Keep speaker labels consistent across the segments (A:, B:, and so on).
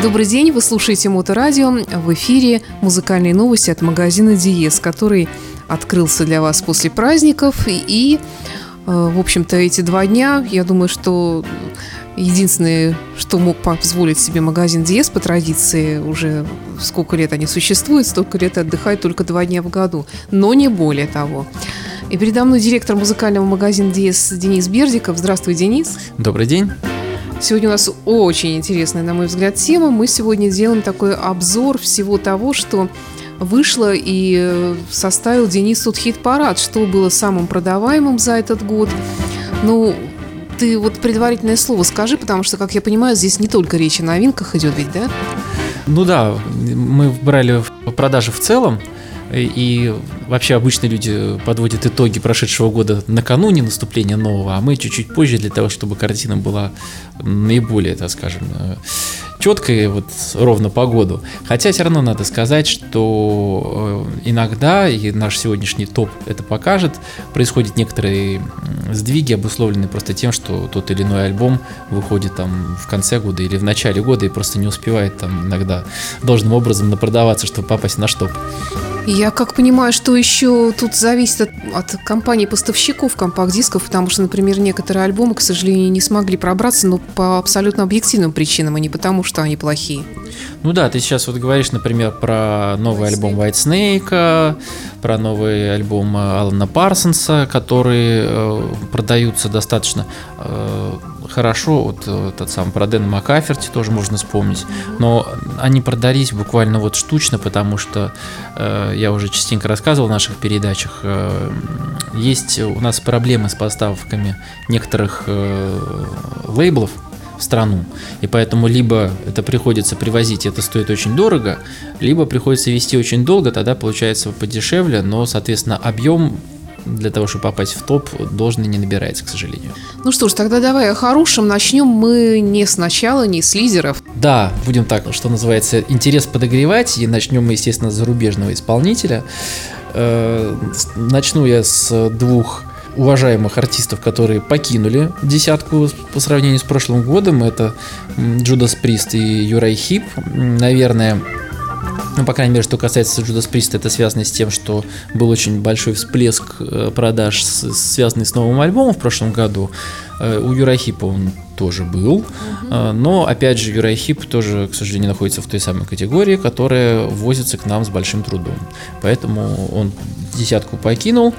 A: Добрый день, вы слушаете Моторадио. В эфире музыкальные новости от магазина Диес, который открылся для вас после праздников. И, э, в общем-то, эти два дня, я думаю, что единственное, что мог позволить себе магазин Диес по традиции, уже сколько лет они существуют, столько лет отдыхают только два дня в году, но не более того. И передо мной директор музыкального магазина Диес Денис Бердиков. Здравствуй, Денис.
B: Добрый день.
A: Сегодня у нас очень интересная, на мой взгляд, тема. Мы сегодня делаем такой обзор всего того, что вышло и э, составил Денис тут хит-парад, что было самым продаваемым за этот год. Ну, ты вот предварительное слово скажи, потому что, как я понимаю, здесь не только речь о новинках идет ведь, да?
B: Ну да, мы брали продажи в целом, и вообще обычно люди подводят итоги прошедшего года накануне наступления нового, а мы чуть-чуть позже для того, чтобы картина была наиболее, так скажем, четкой вот ровно по году. Хотя все равно надо сказать, что э, иногда, и наш сегодняшний топ это покажет, происходят некоторые сдвиги, обусловленные просто тем, что тот или иной альбом выходит там в конце года или в начале года и просто не успевает там иногда должным образом напродаваться, чтобы попасть на штоп.
A: Я как понимаю, что еще тут зависит от, от компании поставщиков компакт-дисков, потому что, например, некоторые альбомы, к сожалению, не смогли пробраться, но по абсолютно объективным причинам, а не потому, что они плохие.
B: Ну да, ты сейчас вот говоришь, например, про новый альбом White Snake, про новый альбом Алана Парсонса, которые э, продаются достаточно э, хорошо. Вот э, тот самый про Дэна Макаферти тоже можно вспомнить. Но они продались буквально вот штучно, потому что э, я уже частенько рассказывал в наших передачах. Э, есть у нас проблемы с поставками некоторых э, лейблов, в страну. И поэтому либо это приходится привозить, это стоит очень дорого, либо приходится вести очень долго, тогда получается подешевле, но, соответственно, объем для того, чтобы попасть в топ, должный не набирается, к сожалению.
A: Ну что ж, тогда давай о хорошем. Начнем мы не сначала, не с лидеров.
B: Да, будем так, что называется, интерес подогревать. И начнем мы, естественно, с зарубежного исполнителя. Э, начну я с двух уважаемых артистов, которые покинули десятку по сравнению с прошлым годом. Это Джудас Прист и Юрай Хип. Наверное, ну, по крайней мере, что касается Judas Priest, это связано с тем, что был очень большой всплеск э, продаж, связанный с новым альбомом в прошлом году. Э, у Юрахипа он тоже был, угу. но, опять же, Юрахип тоже, к сожалению, находится в той самой категории, которая возится к нам с большим трудом. Поэтому он десятку покинул,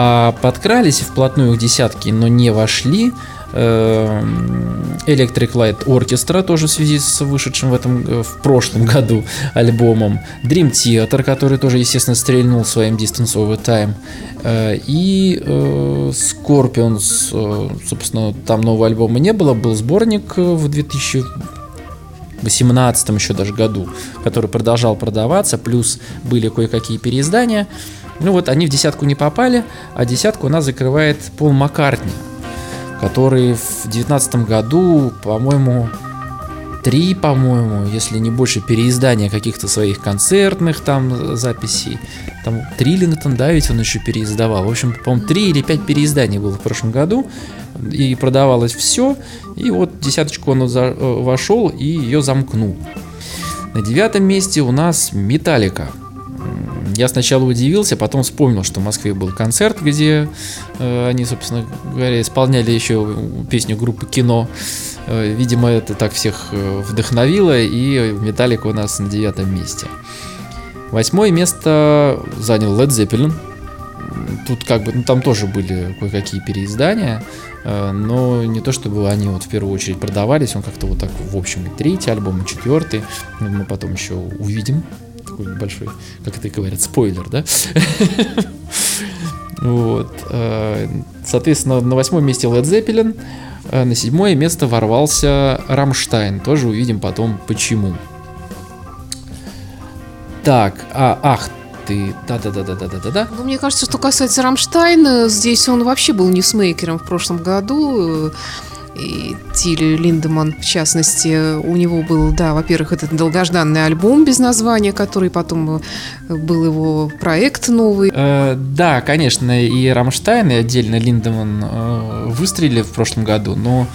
B: а подкрались вплотную к десятке, но не вошли Эм, Electric Light Orchestra, тоже в связи с вышедшим в, этом, э, в прошлом году альбомом. Dream Theater, который тоже, естественно, стрельнул своим Distance Over Time. Э, и э, Scorpions, собственно, там нового альбома не было, был сборник в 2000 18 еще даже году, который продолжал продаваться, плюс были кое-какие переиздания. Ну вот они в десятку не попали, а десятку у нас закрывает Пол Маккартни – который в девятнадцатом году, по-моему, три, по-моему, если не больше, переиздания каких-то своих концертных там записей. Там Триллингтон, да, ведь он еще переиздавал. В общем, по-моему, три или пять переизданий было в прошлом году. И продавалось все. И вот десяточку он э, вошел и ее замкнул. На девятом месте у нас Металлика. Я сначала удивился, потом вспомнил, что в Москве был концерт, где э, они, собственно говоря, исполняли еще песню группы «Кино». Э, видимо, это так всех э, вдохновило, и «Металлика» у нас на девятом месте. Восьмое место занял Led Zeppelin. Тут как бы, ну там тоже были кое-какие переиздания, э, но не то чтобы они вот в первую очередь продавались, он как-то вот так в общем и третий альбом, и четвертый, мы потом еще увидим, такой большой, как это говорят, спойлер, да? Вот. Э, соответственно, на восьмом месте Led Zeppelin, э, на седьмое место ворвался Рамштайн. Тоже увидим потом почему. Так, а, ах, ты, да-да-да-да-да-да-да.
A: Ну, мне кажется, что касается Рамштайна, здесь он вообще был ньюсмейкером в прошлом году. И Линдеман, в частности, у него был, да, во-первых, этот долгожданный альбом без названия, который потом э, был его проект новый.
B: Э, да, конечно, и Рамштайн, и отдельно Линдеман э, выстрелили в прошлом году, но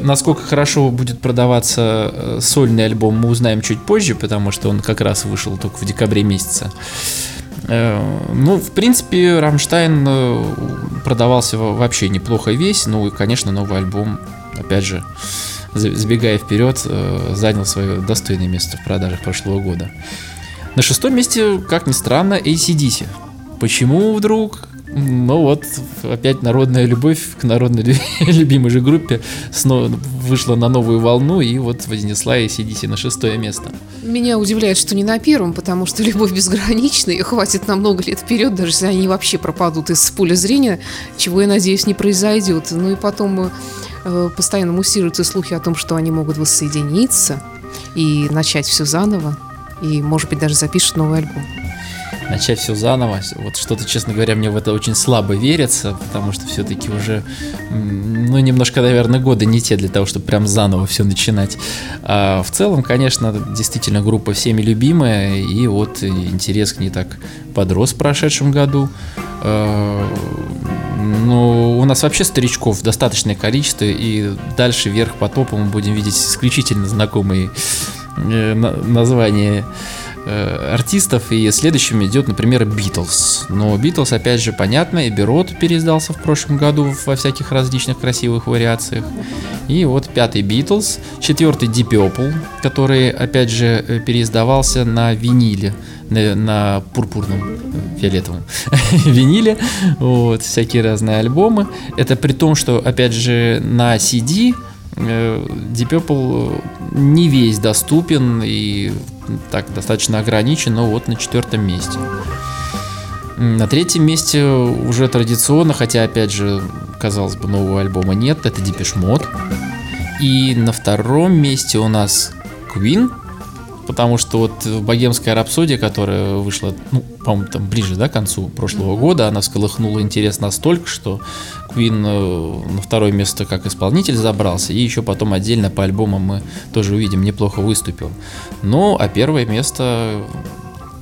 B: насколько хорошо будет продаваться э, сольный альбом, мы узнаем чуть позже, потому что он как раз вышел только в декабре месяце. Э, ну, в принципе, Рамштайн продавался вообще неплохо весь. Ну и, конечно, новый альбом опять же, забегая вперед, э, занял свое достойное место в продажах прошлого года. На шестом месте, как ни странно, ACDC. Почему вдруг? Ну вот, опять народная любовь к народной любимой же группе снова вышла на новую волну и вот вознесла ACDC на шестое место.
A: Меня удивляет, что не на первом, потому что любовь безгранична и хватит на много лет вперед, даже если они вообще пропадут из поля зрения, чего, я надеюсь, не произойдет. Ну и потом Э, постоянно муссируются слухи о том, что они могут воссоединиться и начать все заново, и, может быть, даже запишут новый альбом.
B: Начать все заново. Вот что-то, честно говоря, мне в это очень слабо верится, потому что все-таки уже, ну, немножко, наверное, годы не те для того, чтобы прям заново все начинать. А в целом, конечно, действительно группа всеми любимая, и вот интерес к ней так подрос в прошедшем году. А, ну, у нас вообще старичков достаточное количество, и дальше вверх по топу мы будем видеть исключительно знакомые э, названия артистов, и следующим идет, например, Битлз. Но Битлз, опять же, понятно, и Берот переиздался в прошлом году во всяких различных красивых вариациях. И вот пятый Битлз, четвертый Deep Purple, который, опять же, э, переиздавался на виниле на, на пурпурном, фиолетовом виниле, вот, всякие разные альбомы. Это при том, что, опять же, на CD э, Deep Purple не весь доступен и так достаточно ограничен, но вот на четвертом месте. На третьем месте уже традиционно, хотя, опять же, казалось бы, нового альбома нет, это Depeche Mode. И на втором месте у нас Queen, потому что вот богемская рапсодия, которая вышла, ну, по-моему, там ближе, да, к концу прошлого года, она всколыхнула интерес настолько, что Queen э, на второе место как исполнитель забрался, и еще потом отдельно по альбомам мы тоже увидим, неплохо выступил. Ну, а первое место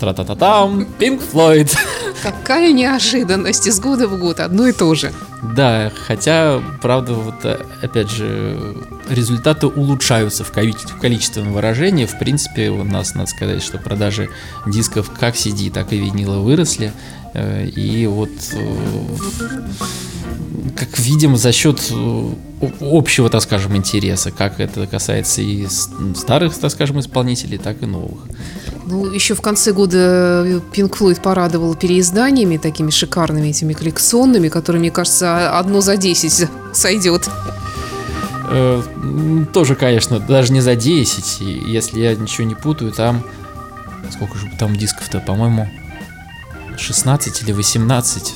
B: Тра-та-та-там, Pink Floyd.
A: Какая неожиданность из года в год, одно и то же.
B: Да, хотя, правда, вот э, опять же, результаты улучшаются в количественном выражении. В принципе, у нас, надо сказать, что продажи дисков как CD, так и винила выросли. Э, и вот э, как видим, за счет общего, так скажем, интереса, как это касается и старых, так скажем, исполнителей, так и новых.
A: Ну, еще в конце года Pink Floyd порадовал переизданиями, такими шикарными этими коллекционными, которые, мне кажется, одно за 10 сойдет.
B: Э, тоже, конечно, даже не за 10. Если я ничего не путаю, там... Сколько же там дисков-то, по-моему, 16 или 18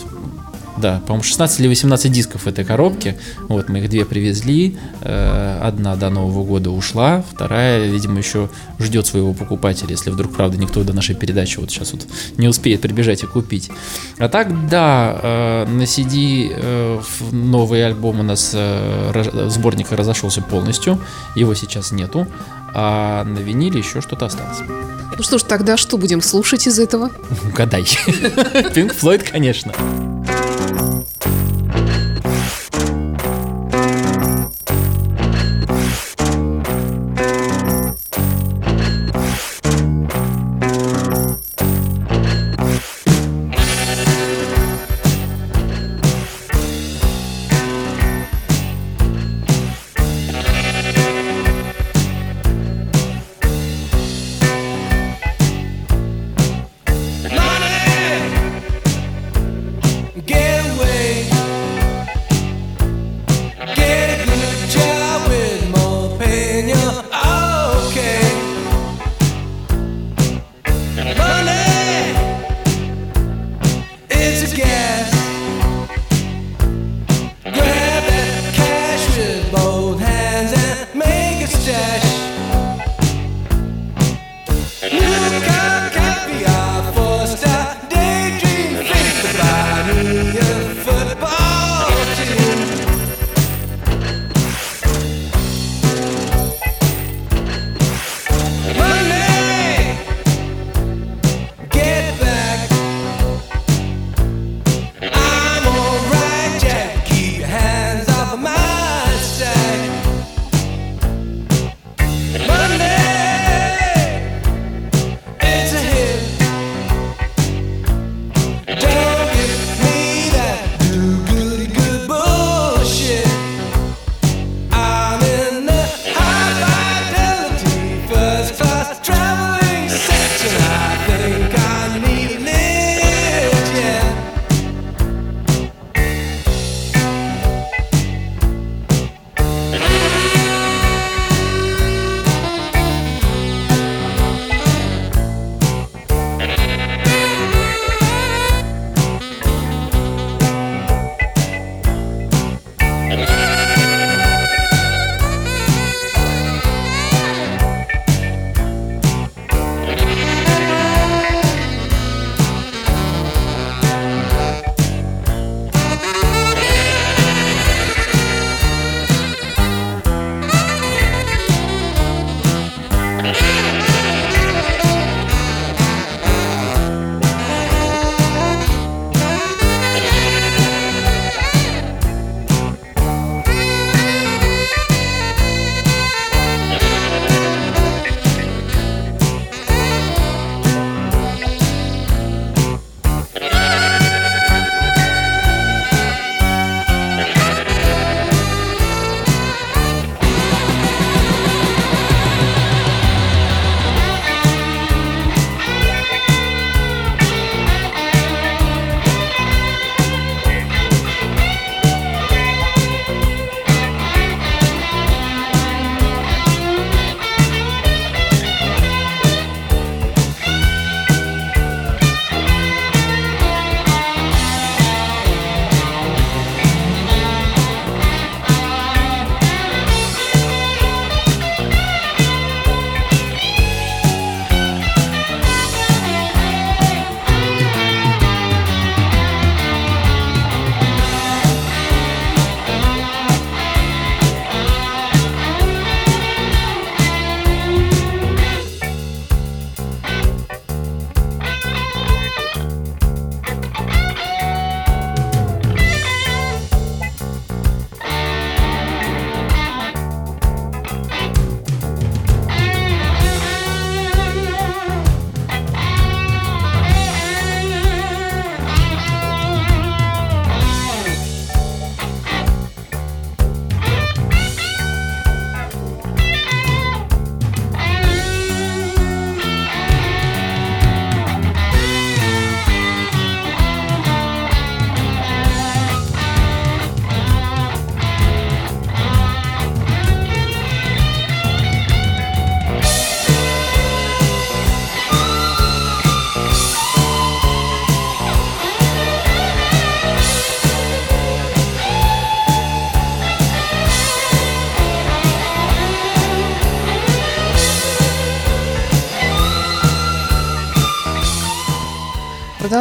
B: да, по-моему, 16 или 18 дисков в этой коробке. Вот, мы их две привезли. Э, одна до Нового года ушла, вторая, видимо, еще ждет своего покупателя, если вдруг, правда, никто до нашей передачи вот сейчас вот не успеет прибежать и купить. А так, да, э, на CD э, новый альбом у нас сборника разошелся полностью. Его сейчас нету. А на виниле еще что-то осталось.
A: Ну что ж, тогда что будем слушать из этого?
B: Угадай. Pink Floyd, конечно.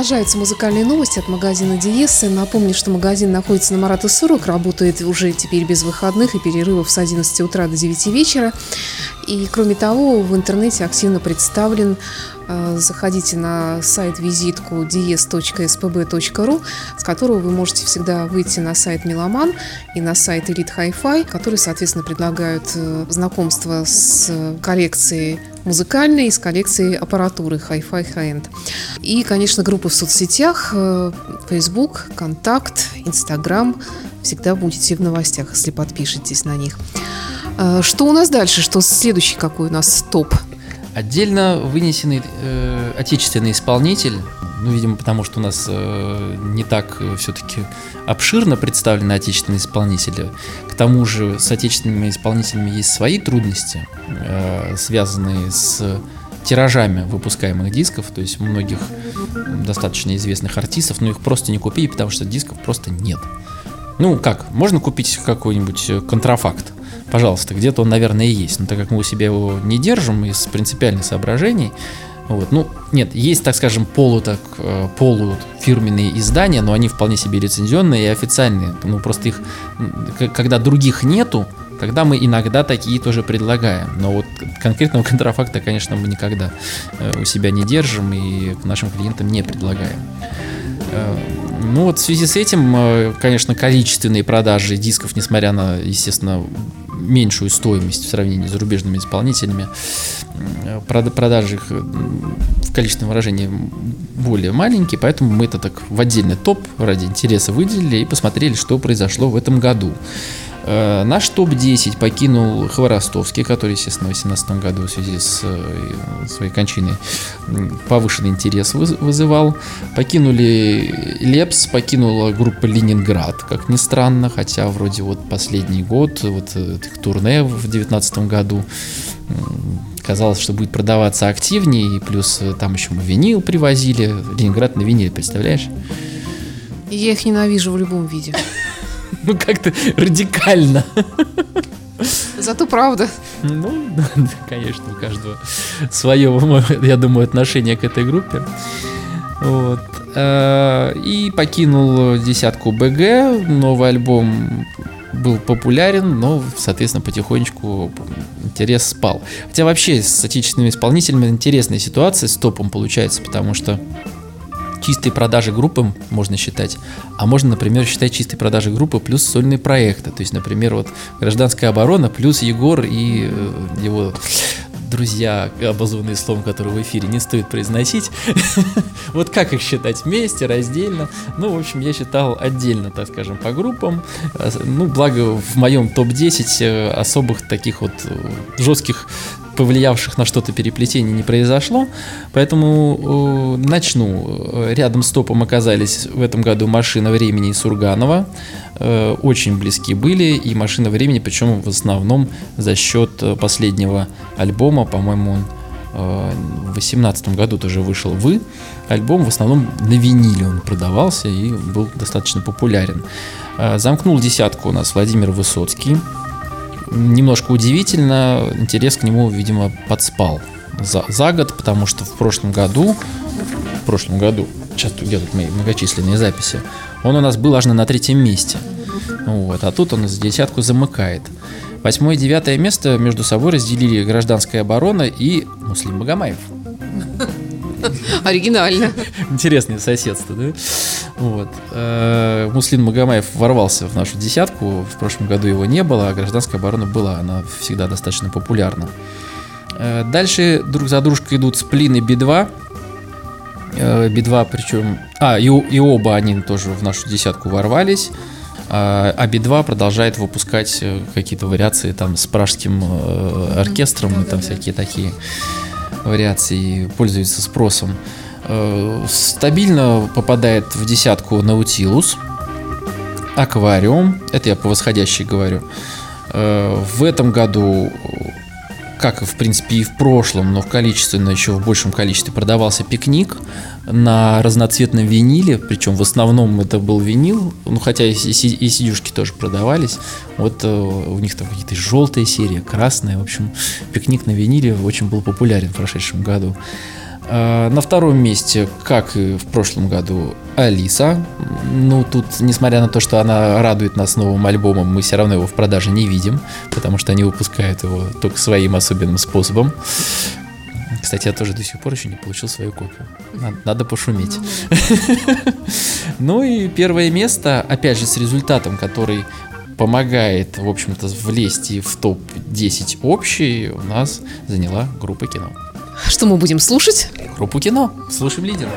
A: Продолжаются музыкальные новости от магазина Диесы. Напомню, что магазин находится на Марата 40, работает уже теперь без выходных и перерывов с 11 утра до 9 вечера. И кроме того, в интернете активно представлен Э, заходите на сайт-визитку dies.spb.ru, с которого вы можете всегда выйти на сайт Меломан и на сайт Elite Hi-Fi, которые, соответственно, предлагают э, знакомство с коллекцией музыкальной и с коллекцией аппаратуры Hi-Fi High-End. И, конечно, группы в соцсетях э, Facebook, Контакт, Instagram. Всегда будете в новостях, если подпишетесь на них. Что у нас дальше? Что следующий какой у нас топ?
B: Отдельно вынесенный э, отечественный исполнитель, ну, видимо, потому что у нас э, не так э, все-таки обширно представлены отечественные исполнители. К тому же с отечественными исполнителями есть свои трудности, э, связанные с тиражами выпускаемых дисков, то есть многих достаточно известных артистов, но их просто не купить, потому что дисков просто нет. Ну как, можно купить какой-нибудь э, контрафакт, пожалуйста, где-то он, наверное, и есть. Но так как мы у себя его не держим из принципиальных соображений, вот. Ну, нет, есть, так скажем, полу, так, э, полуфирменные издания, но они вполне себе лицензионные и официальные. Ну, просто их, когда других нету, тогда мы иногда такие тоже предлагаем. Но вот конкретного контрафакта, конечно, мы никогда э, у себя не держим и нашим клиентам не предлагаем. Э, ну вот в связи с этим, конечно, количественные продажи дисков, несмотря на, естественно, меньшую стоимость в сравнении с зарубежными исполнителями. Продажи их в количественном выражении более маленькие, поэтому мы это так в отдельный топ ради интереса выделили и посмотрели, что произошло в этом году. Э, наш топ-10 покинул Хворостовский, который, естественно, в 2018 году в связи с э, своей кончиной повышенный интерес вызывал. Покинули Лепс, покинула группа Ленинград, как ни странно, хотя вроде вот последний год, вот их турне в 2019 году казалось, что будет продаваться активнее, и плюс э, там еще мы винил привозили. Ленинград на виниле, представляешь?
A: Я их ненавижу в любом виде.
B: Ну, как-то радикально.
A: Зато правда.
B: Ну, конечно, у каждого свое, я думаю, отношение к этой группе. Вот. Э, и покинул десятку БГ. Новый альбом был популярен, но, соответственно, потихонечку интерес спал. Хотя вообще с отечественными исполнителями интересная ситуация с топом получается, потому что чистые продажи группы можно считать, а можно, например, считать чистые продажи группы плюс сольные проекты. То есть, например, вот гражданская оборона плюс Егор и э, его друзья, обозванные словом, которые в эфире не стоит произносить. вот как их считать вместе, раздельно? Ну, в общем, я считал отдельно, так скажем, по группам. Ну, благо в моем топ-10 э, особых таких вот э, жестких повлиявших на что-то переплетений не произошло. Поэтому э, начну. Рядом с топом оказались в этом году «Машина времени» и «Сурганова». Э, очень близки были, и «Машина времени», причем в основном за счет э, последнего альбома, по-моему, он э, в 2018 году тоже вышел «Вы». Альбом в основном на виниле он продавался и был достаточно популярен. Э, замкнул десятку у нас Владимир Высоцкий – немножко удивительно, интерес к нему, видимо, подспал за, за год, потому что в прошлом году, в прошлом году, сейчас тут мои многочисленные записи, он у нас был аж на третьем месте. Вот, а тут он за десятку замыкает. Восьмое и девятое место между собой разделили гражданская оборона и Муслим Магомаев.
A: Оригинально.
B: Интересное соседство, да? Вот. Э, Муслин Магомаев ворвался в нашу десятку. В прошлом году его не было, а гражданская оборона была. Она всегда достаточно популярна. Э, дальше друг за дружкой идут Сплин и Би-2. Э, Би-2 причем... А, и, и оба они тоже в нашу десятку ворвались. А Би-2 продолжает выпускать какие-то вариации там с пражским оркестром и там всякие такие вариации пользуется спросом. Э, стабильно попадает в десятку Наутилус, Аквариум, это я по восходящей говорю. Э, в этом году, как в принципе и в прошлом, но в количественно еще в большем количестве продавался пикник на разноцветном виниле, причем в основном это был винил, ну хотя и, сидюшки тоже продавались. Вот э, у них там какие-то желтые серии, красные, в общем, пикник на виниле очень был популярен в прошедшем году. Э, на втором месте, как и в прошлом году, Алиса. Ну, тут, несмотря на то, что она радует нас новым альбомом, мы все равно его в продаже не видим, потому что они выпускают его только своим особенным способом. Кстати, я тоже до сих пор еще не получил свою копию. Надо, надо пошуметь. Ну и первое место, опять же, с результатом, который помогает, в общем-то, влезть в топ-10 общий, у нас заняла группа кино.
A: Что мы будем слушать?
B: Группу кино. Слушаем лидера.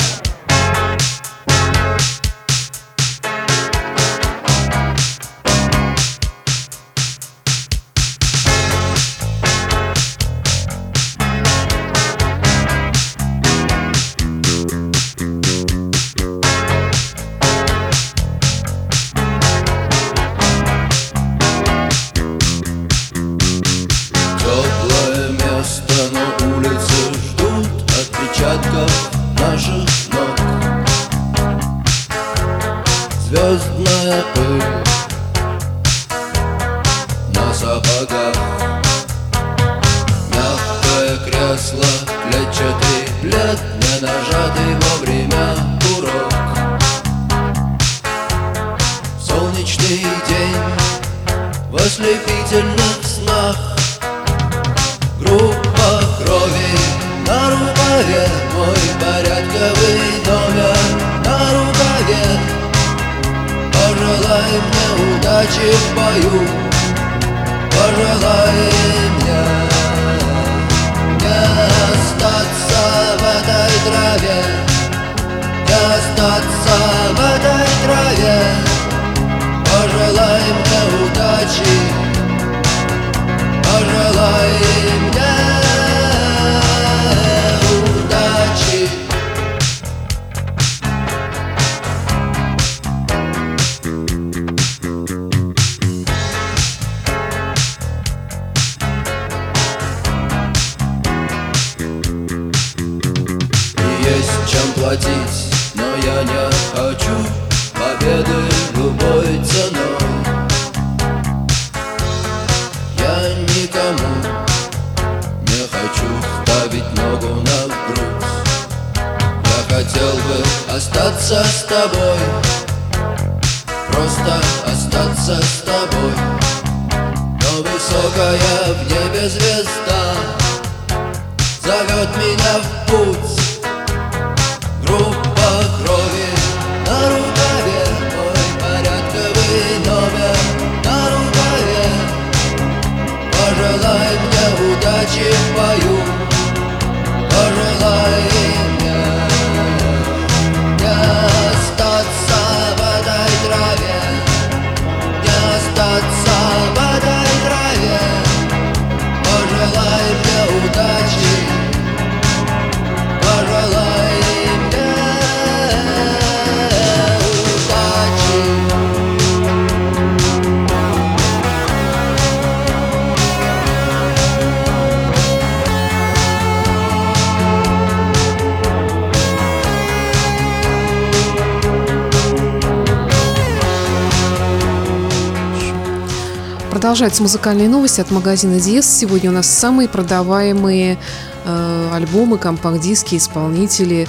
A: Продолжаются музыкальные новости от магазина Диес. Сегодня у нас самые продаваемые э, альбомы, компакт-диски, исполнители.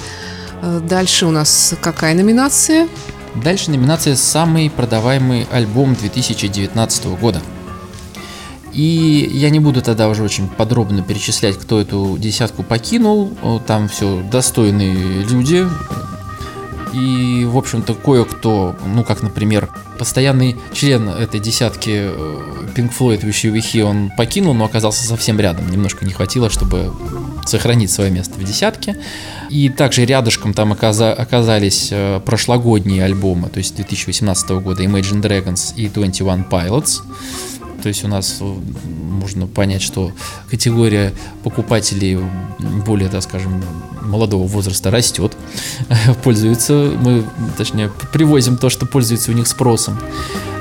A: Э, дальше у нас какая номинация?
B: Дальше номинация «Самый продаваемый альбом 2019 года». И я не буду тогда уже очень подробно перечислять, кто эту десятку покинул. Там все достойные люди, и, в общем-то, кое-кто, ну, как, например, постоянный член этой десятки э, Pink Floyd Wish You Were он покинул, но оказался совсем рядом. Немножко не хватило, чтобы сохранить свое место в десятке. И также рядышком там оказались э, прошлогодние альбомы, то есть 2018 года Imagine Dragons и 21 Pilots. То есть у нас э, можно понять, что категория покупателей более, так скажем, молодого возраста растет, пользуются, мы, точнее, привозим то, что пользуется у них спросом.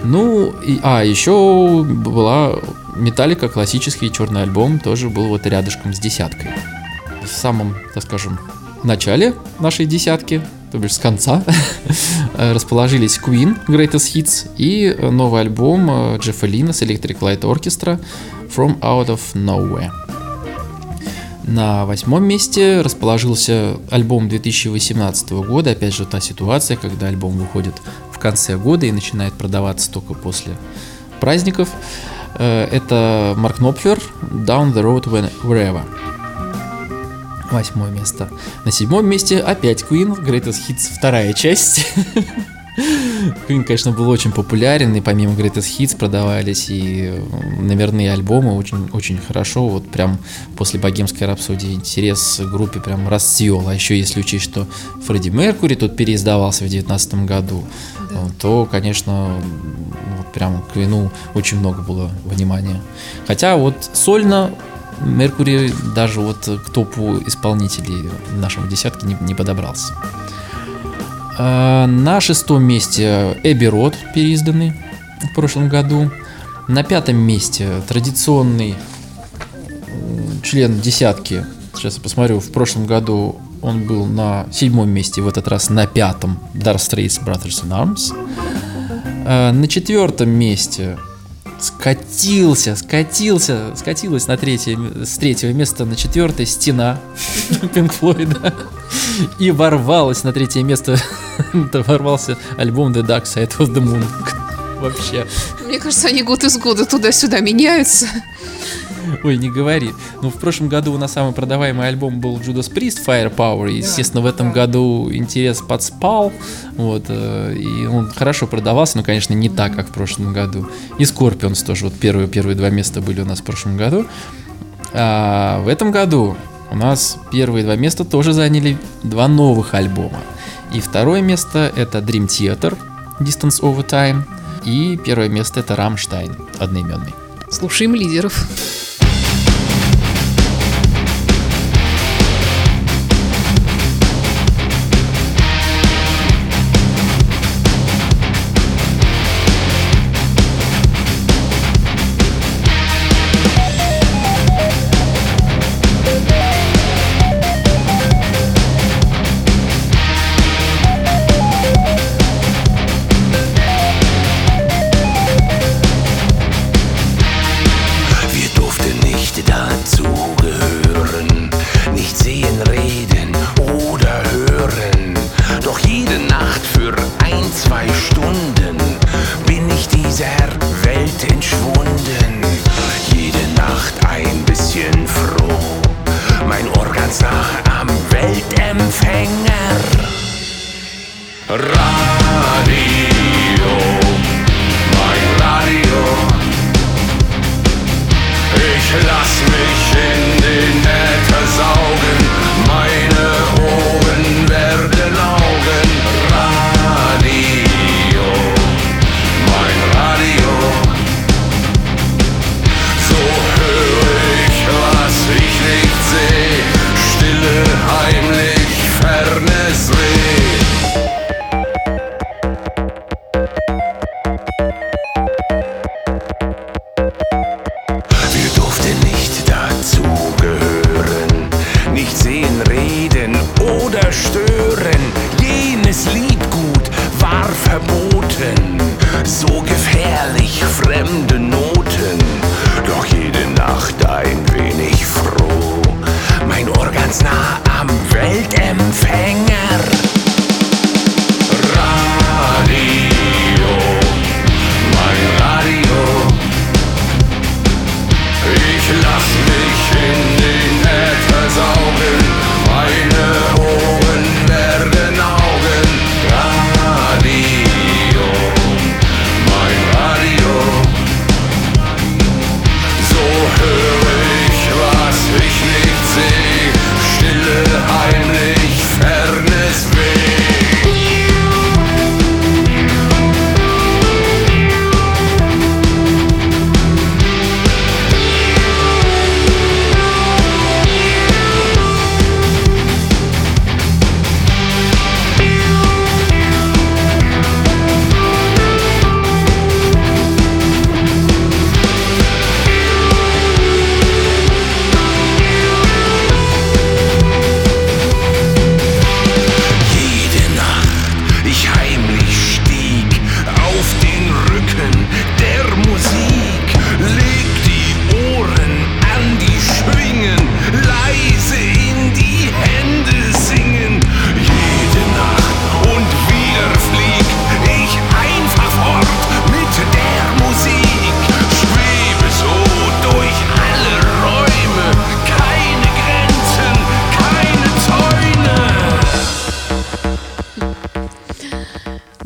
B: Ну, и, а, еще была Металлика, классический черный альбом, тоже был вот рядышком с десяткой. В самом, так скажем, начале нашей десятки то бишь с конца, расположились Queen Greatest Hits и новый альбом э, Джеффа Лина с Electric Light Orchestra From Out of Nowhere. На восьмом месте расположился альбом 2018 года. Опять же, та ситуация, когда альбом выходит в конце года и начинает продаваться только после праздников. Э, это Марк Нопфлер «Down the Road Wherever». Восьмое место. На седьмом месте опять Queen, Greatest Hits, вторая часть. Queen, конечно, был очень популярен, и помимо Greatest Hits продавались и номерные альбомы очень, очень хорошо. Вот прям после богемской рапсодии интерес к группе прям расцвел. А еще если учесть, что Фредди Меркури тут переиздавался в 2019 году, да. то, конечно, вот прям к Квину очень много было внимания. Хотя вот сольно Меркури даже вот к топу исполнителей нашего десятки не, не подобрался. А, на шестом месте Эбби переизданный в прошлом году. На пятом месте традиционный член десятки. Сейчас я посмотрю, в прошлом году он был на седьмом месте, в этот раз на пятом Dark Straits Brothers in Arms. А, на четвертом месте скатился, скатился, скатилась на третье, с третьего места на четвертое стена Пинк Флойда и ворвалась на третье место, ворвался альбом The Dark Side of the Moon. Вообще.
A: Мне кажется, они год из года туда-сюда меняются.
B: Ой, не говори. Ну, в прошлом году у нас самый продаваемый альбом был Judas Priest Firepower. И, естественно, в этом году интерес подспал. Вот, э, и он хорошо продавался, но, конечно, не так, как в прошлом году. И Scorpions тоже. Вот первые, первые два места были у нас в прошлом году. А в этом году у нас первые два места тоже заняли два новых альбома. И второе место это Dream Theater Distance Over Time. И первое место это Рамштайн одноименный.
A: Слушаем лидеров.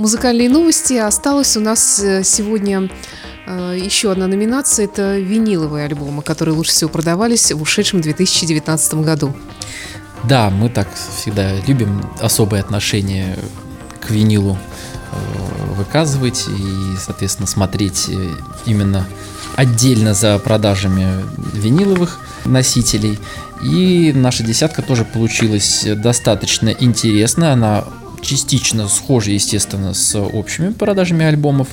A: Музыкальные новости. Осталось у нас э, сегодня э, еще одна номинация. Это виниловые альбомы, которые лучше всего продавались в ушедшем 2019 году.
B: Да, мы так всегда любим особое отношение к винилу э, выказывать и, соответственно, смотреть именно отдельно за продажами виниловых носителей. И наша десятка тоже получилась достаточно интересная. Она частично схожа, естественно, с общими продажами альбомов,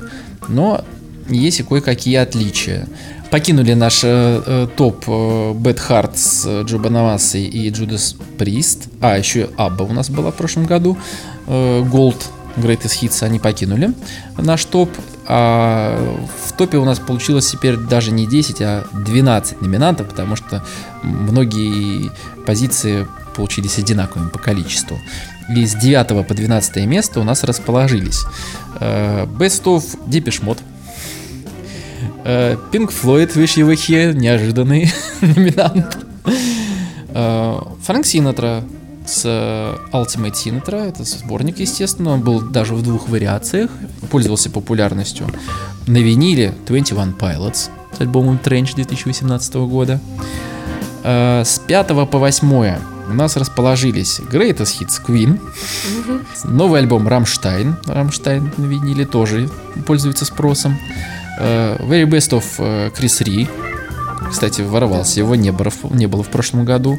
B: но есть и кое-какие отличия. Покинули наш э, э топ э, Bad Heart с Джо Банавасой и Judas Priest. А, еще Абба у нас была в прошлом году. Э, Gold Greatest Hits они покинули наш топ. А в топе у нас получилось теперь даже не 10, а 12 номинантов, потому что многие позиции получились одинаковыми по количеству. С 9 по 12 место у нас расположились э, Best of Depeche Mode, э, Pink Floyd, Wish You Were Here, неожиданный номинант, э, Франк Синатра, с э, Ultimate Sinatra. Это сборник, естественно. Он был даже в двух вариациях. Пользовался популярностью. На виниле 21 Pilots с альбомом Trench 2018 года. Э, с 5 по 8 у нас расположились Greatest Hits Queen, новый альбом Rammstein, Rammstein на виниле тоже пользуется спросом, э, Very Best of Chris Ри, кстати, ворвался, его не было, не было в прошлом году,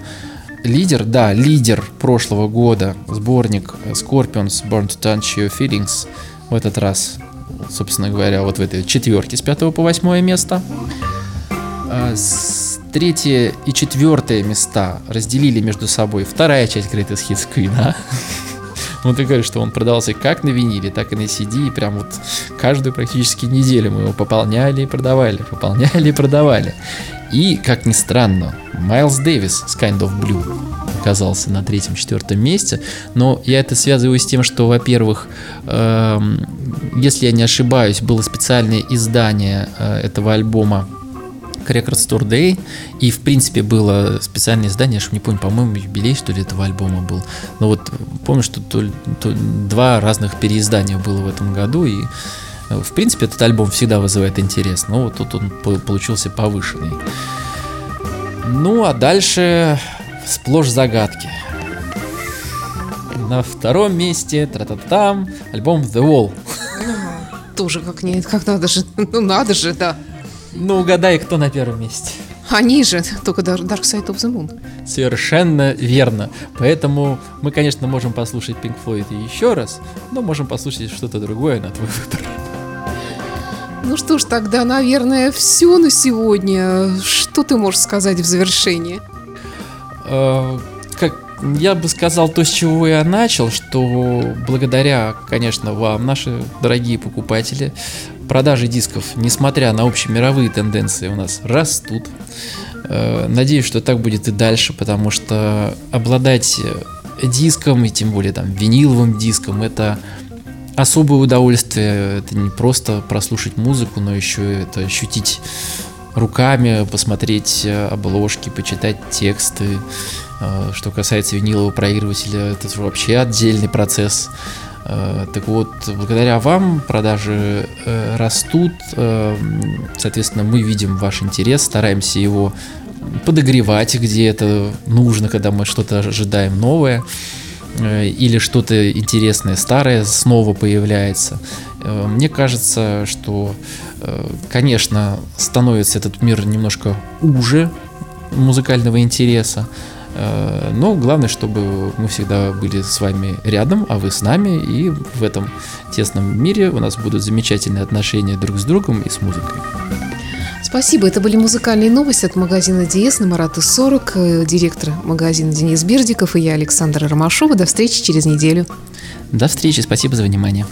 B: Лидер, да, лидер прошлого года, сборник Scorpions Born to Touch Your Feelings. В этот раз, собственно говоря, вот в этой четверке с 5 по 8 место. А с третье и четвертое места разделили между собой вторая часть Greatest Hits Queen. А? Ну, ты говоришь, что он продавался как на виниле, так и на CD, и прям вот каждую практически неделю мы его пополняли и продавали, пополняли и продавали. И, как ни странно, Майлз Дэвис с Kind of Blue оказался на третьем-четвертом месте. Но я это связываю с тем, что, во-первых, э, если я не ошибаюсь, было специальное издание э, этого альбома Record Store Day, и в принципе было специальное издание, я же не помню, по-моему, юбилей что ли этого альбома был. Но вот помню, что то, то, два разных переиздания было в этом году, и в принципе, этот альбом всегда вызывает интерес, но вот тут он получился повышенный. Ну, а дальше сплошь загадки. На втором месте, тра-та-там, альбом The Wall.
A: Тоже как нет, как надо же, ну надо же, да.
B: Ну, угадай, кто на первом месте.
A: Они же, только Dark Side of the Moon.
B: Совершенно верно. Поэтому мы, конечно, можем послушать Pink Floyd еще раз, но можем послушать что-то другое на твой выбор.
A: Ну что ж, тогда, наверное, все на сегодня. Что ты можешь сказать в завершении?
B: Э, как я бы сказал то, с чего я начал, что благодаря, конечно, вам, наши дорогие покупатели, продажи дисков, несмотря на общемировые тенденции, у нас растут. Э, надеюсь, что так будет и дальше, потому что обладать диском, и тем более там виниловым диском, это особое удовольствие. Это не просто прослушать музыку, но еще это ощутить руками, посмотреть э, обложки, почитать тексты. Э, что касается винилового проигрывателя, это вообще отдельный процесс. Э, так вот, благодаря вам продажи растут, соответственно, мы видим ваш интерес, стараемся его подогревать, где это нужно, когда мы что-то ожидаем новое. Э, или что-то интересное, старое снова появляется. Э, мне кажется, что, э, конечно, становится этот мир немножко уже музыкального интереса, но главное, чтобы мы всегда были с вами рядом, а вы с нами, и в этом тесном мире у нас будут замечательные отношения друг с другом и с музыкой.
A: Спасибо. Это были музыкальные новости от магазина Диес на Марата 40, э, директор магазина Денис Бердиков и я, Александра Ромашова. До встречи через неделю.
B: До встречи. Спасибо за внимание.